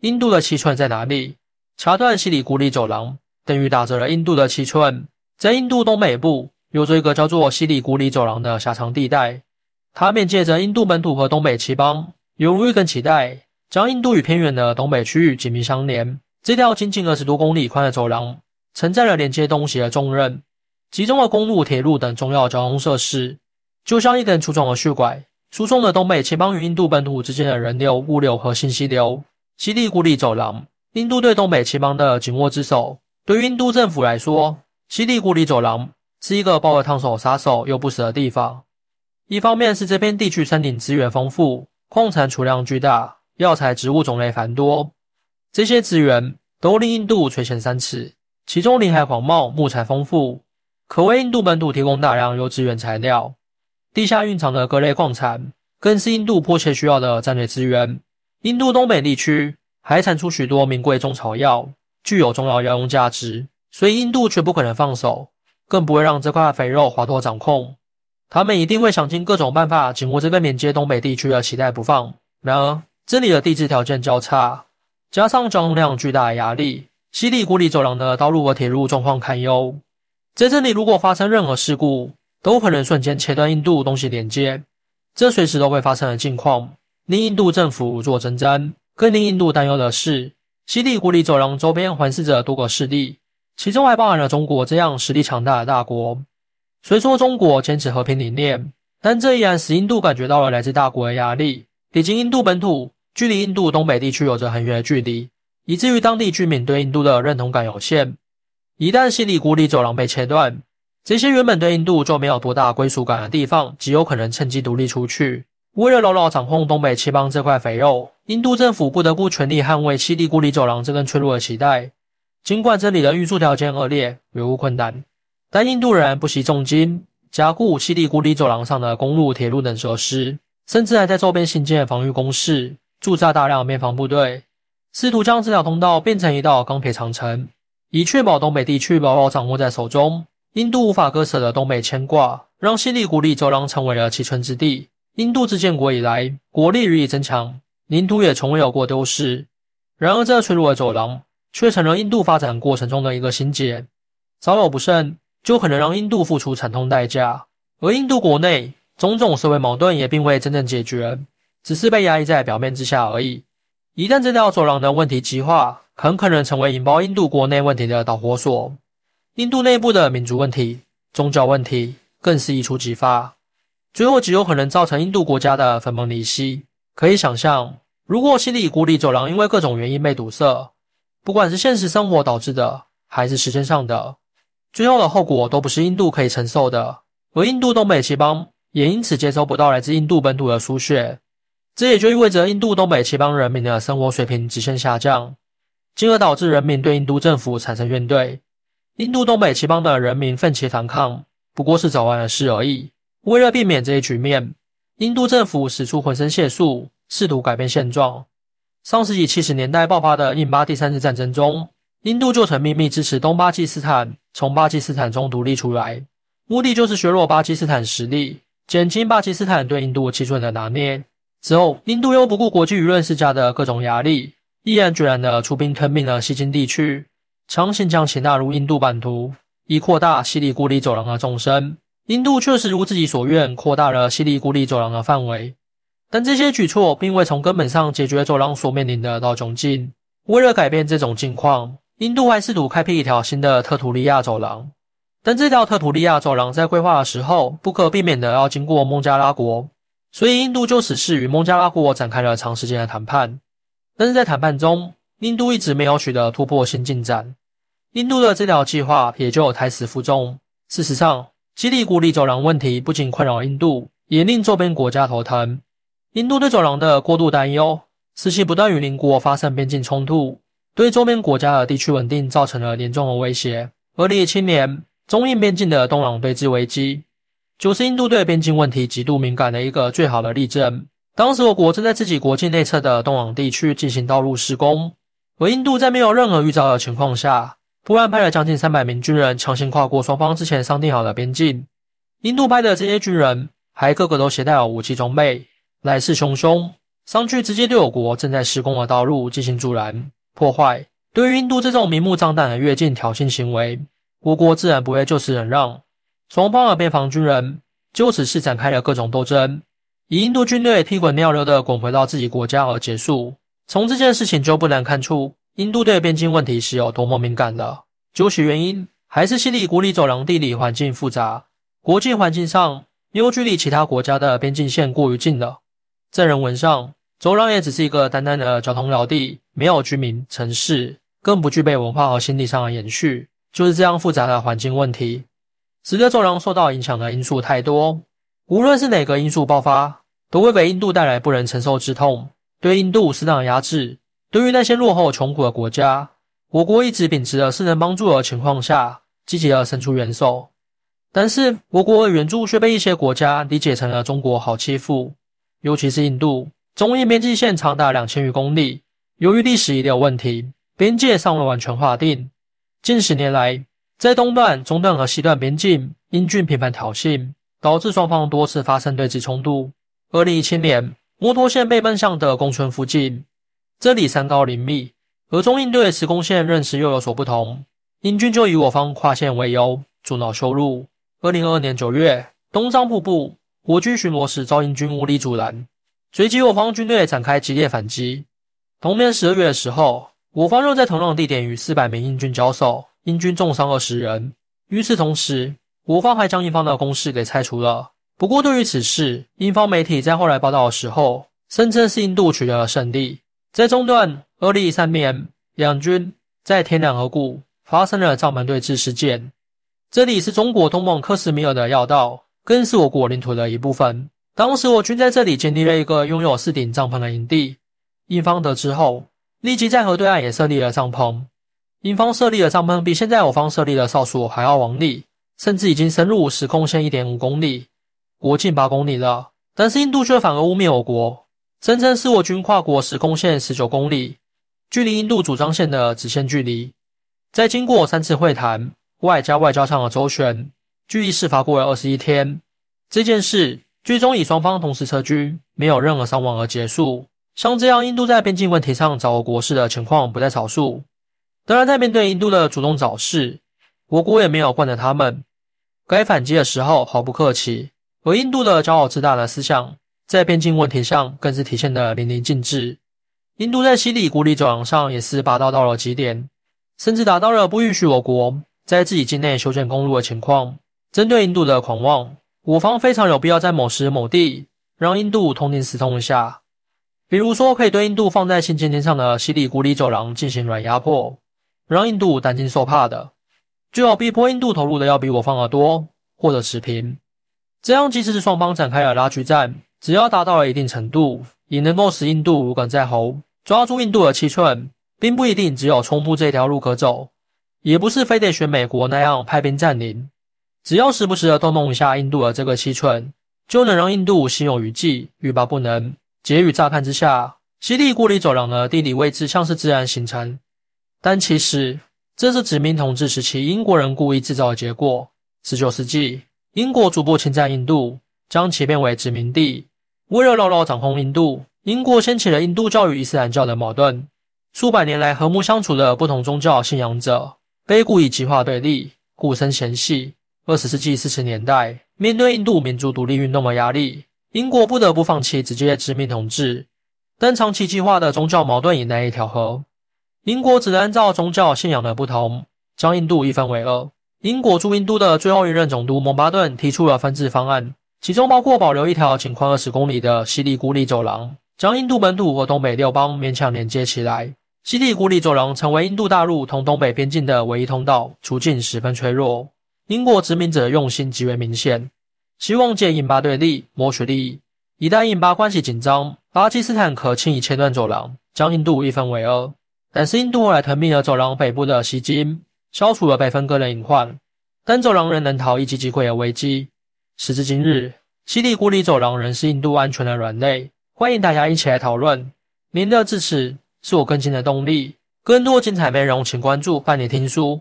印度的七寸在哪里？掐断西里古里走廊，等于打折了印度的七寸。在印度东北部，有着一个叫做西里古里走廊的狭长地带，它面接着印度本土和东北七邦，犹如一根脐带，将印度与偏远的东北区域紧密相连。这条仅仅二十多公里宽的走廊，承载了连接东西的重任，集中了公路、铁路等重要交通设施，就像一根粗壮的血管，输送了东北七邦与印度本土之间的人流、物流和信息流。西里古里走廊，印度对东北七邦的紧握之手。对于印度政府来说，西里古里走廊是一个抱着烫手杀手又不死的地方。一方面是这片地区山顶资源丰富，矿产储量巨大，药材植物种类繁多，这些资源都令印度垂涎三尺。其中林海广袤，木材丰富，可为印度本土提供大量优质原材料。地下蕴藏的各类矿产更是印度迫切需要的战略资源。印度东北地区还产出许多名贵中草药，具有重要药用价值。所以印度却不可能放手，更不会让这块肥肉滑脱掌控。他们一定会想尽各种办法紧握这个连接东北地区的脐带不放。然而，这里的地质条件较差，加上交通量巨大的压力，西里古里走廊的道路和铁路状况堪忧。在这里，如果发生任何事故，都可能瞬间切断印度东西连接。这随时都会发生的境况，令印度政府如坐针毡。更令印度担忧的是，西里古里走廊周边环视着多个势力。其中还包含了中国这样实力强大的大国。虽说中国坚持和平理念，但这依然使印度感觉到了来自大国的压力。毕竟印度本土距离印度东北地区有着很远的距离，以至于当地居民对印度的认同感有限。一旦西里古里走廊被切断，这些原本对印度就没有多大归属感的地方，极有可能趁机独立出去。为了牢牢掌控东北七邦这块肥肉，印度政府不得不全力捍卫西里古里走廊这根脆弱的脐带。尽管这里的运输条件恶劣，有无困难，但印度人不惜重金加固西里古里走廊上的公路、铁路等设施，甚至还在周边新建防御工事，驻扎大量边防部队，试图将这条通道变成一道钢铁长城，以确保东北地区牢牢掌握在手中。印度无法割舍的东北牵挂，让西里古里走廊成为了栖村之地。印度自建国以来，国力日益增强，领土也从未有过丢失。然而，这脆弱的走廊。却成了印度发展过程中的一个心结，稍有不慎，就可能让印度付出惨痛代价。而印度国内种种社会矛盾也并未真正解决，只是被压抑在表面之下而已。一旦这条走廊的问题激化，很可能成为引爆印度国内问题的导火索。印度内部的民族问题、宗教问题更是一触即发，最后极有可能造成印度国家的分崩离析。可以想象，如果西里古里走廊因为各种原因被堵塞，不管是现实生活导致的，还是时间上的，最后的后果都不是印度可以承受的。而印度东北七邦也因此接收不到来自印度本土的输血，这也就意味着印度东北七邦人民的生活水平直线下降，进而导致人民对印度政府产生怨怼。印度东北七邦的人民奋起反抗，不过是早晚的事而已。为了避免这一局面，印度政府使出浑身解数，试图改变现状。上世纪七十年代爆发的印巴第三次战争中，印度就曾秘密支持东巴基斯坦从巴基斯坦中独立出来，目的就是削弱巴基斯坦实力，减轻巴基斯坦对印度七寸的拿捏。之后，印度又不顾国际舆论施加的各种压力，毅然决然地出兵吞并了西京地区，强行将其纳入印度版图，以扩大西里古里走廊的纵深。印度确实如自己所愿，扩大了西里古里走廊的范围。但这些举措并未从根本上解决走廊所面临的到窘境。为了改变这种境况，印度还试图开辟一条新的特图利亚走廊。但这条特图利亚走廊在规划的时候，不可避免的要经过孟加拉国，所以印度就此事与孟加拉国展开了长时间的谈判。但是在谈判中，印度一直没有取得突破性进展，印度的这条计划也就胎死腹中。事实上，基里古里走廊问题不仅困扰印度，也令周边国家头疼。印度对走廊的过度担忧，使其不断与邻国发生边境冲突，对周边国家的地区稳定造成了严重的威胁。二零一七年，中印边境的东朗对峙危机，就是印度对边境问题极度敏感的一个最好的例证。当时我国正在自己国境内侧的东朗地区进行道路施工，而印度在没有任何预兆的情况下，突然派了将近三百名军人强行跨过双方之前商定好的边境。印度派的这些军人还个个都携带了武器装备。来势汹汹，上去直接对我国正在施工的道路进行阻拦破坏。对于印度这种明目张胆的越境挑衅行为，我国自然不会就此忍让。双方的边防军人就此事展开了各种斗争，以印度军队屁滚尿流的滚回到自己国家而结束。从这件事情就不难看出，印度对边境问题是有多么敏感的。究其原因，还是西里古里走廊地理环境复杂，国际环境上又距离其他国家的边境线过于近了。在人文上，走廊也只是一个单单的交通要地，没有居民、城市，更不具备文化和心理上的延续。就是这样复杂的环境问题。使得走廊受到影响的因素太多，无论是哪个因素爆发，都会给印度带来不能承受之痛，对印度适当的压制。对于那些落后穷苦的国家，我国一直秉持着是能帮助的情况下，积极的伸出援手。但是，我国的援助却被一些国家理解成了中国好欺负，尤其是印度，中印边境线长达两千余公里，由于历史遗留问题，边界尚未完全划定。近十年来，在东段、中段和西段边境，英军频繁挑衅，导致双方多次发生对峙冲突。二零一七年，摩托县被奔向的公村附近，这里山高林密，而中印对施工线认识又有所不同，英军就以我方跨线为由阻挠修路。二零二二年九月，东藏瀑布，我军巡逻时遭英军无力阻拦，随即我方军队展开激烈反击。同年十二月的时候，我方又在同样地点与四百名英军交手。英军重伤二十人。与此同时，我方还将英方的攻势给拆除了。不过，对于此事，英方媒体在后来报道的时候，声称是印度取得了胜利。在中段，二零一三年，两军在天两河谷发生了藏门对峙事件。这里是中国东盟克什米尔的要道，更是我国领土的一部分。当时，我军在这里建立了一个拥有四顶帐篷的营地。英方得知后，立即在河对岸也设立了帐篷。英方设立的帐篷比现在我方设立的少所还要王立，甚至已经深入时空线一点五公里，国境八公里了。但是印度却反而污蔑我国，声称是我军跨国时空线十九公里，距离印度主张线的直线距离。在经过三次会谈、外加外交上的周旋，距离事发过了二十一天，这件事最终以双方同时撤军，没有任何伤亡而结束。像这样印度在边境问题上找我国事的情况不在少数。当然，在面对印度的主动找事，我国也没有惯着他们。该反击的时候毫不客气，而印度的骄傲自大的思想，在边境问题上更是体现的淋漓尽致。印度在西里古里走廊上也是霸道到了极点，甚至达到了不允许我国在自己境内修建公路的情况。针对印度的狂妄，我方非常有必要在某时某地让印度痛定思痛一下。比如说，可以对印度放在新建天上的西里古里走廊进行软压迫。让印度担惊受怕的，最好逼迫印度投入的要比我方的多，或者持平。这样，即使是双方展开了拉锯战，只要达到了一定程度，也能够使印度如鲠在喉，抓住印度的七寸，并不一定只有冲突这条路可走，也不是非得学美国那样派兵占领，只要时不时的动弄一下印度的这个七寸，就能让印度心有余悸，欲罢不能。结语乍看之下，西里古里走廊的地理位置像是自然形成。但其实，这是殖民统治时期英国人故意制造的结果。十九世纪，英国逐步侵占印度，将其变为殖民地。为了牢牢掌控印度，英国掀起了印度教与伊斯兰教的矛盾。数百年来和睦相处的不同宗教信仰者被故意激化对立，互生嫌隙。二十世纪四十年代，面对印度民族独立运动的压力，英国不得不放弃直接殖民统治，但长期激化的宗教矛盾也难以调和。英国只能按照宗教信仰的不同，将印度一分为二。英国驻印度的最后一任总督蒙巴顿提出了分治方案，其中包括保留一条仅宽二十公里的西里古里走廊，将印度本土和东北六邦勉强连接起来。西里古里走廊成为印度大陆同东北边境的唯一通道，处境十分脆弱。英国殖民者用心极为明显，希望借印巴对立谋取利益。一旦印巴关系紧张，巴基斯坦可轻易切断走廊，将印度一分为二。但是印度后来吞并了走廊北部的西金，消除了被分割的隐患，但走廊仍能逃逸及击溃的危机。时至今日，西里古里走廊仍是印度安全的软肋。欢迎大家一起来讨论，您的支持是我更新的动力。更多精彩内容，请关注伴你听书。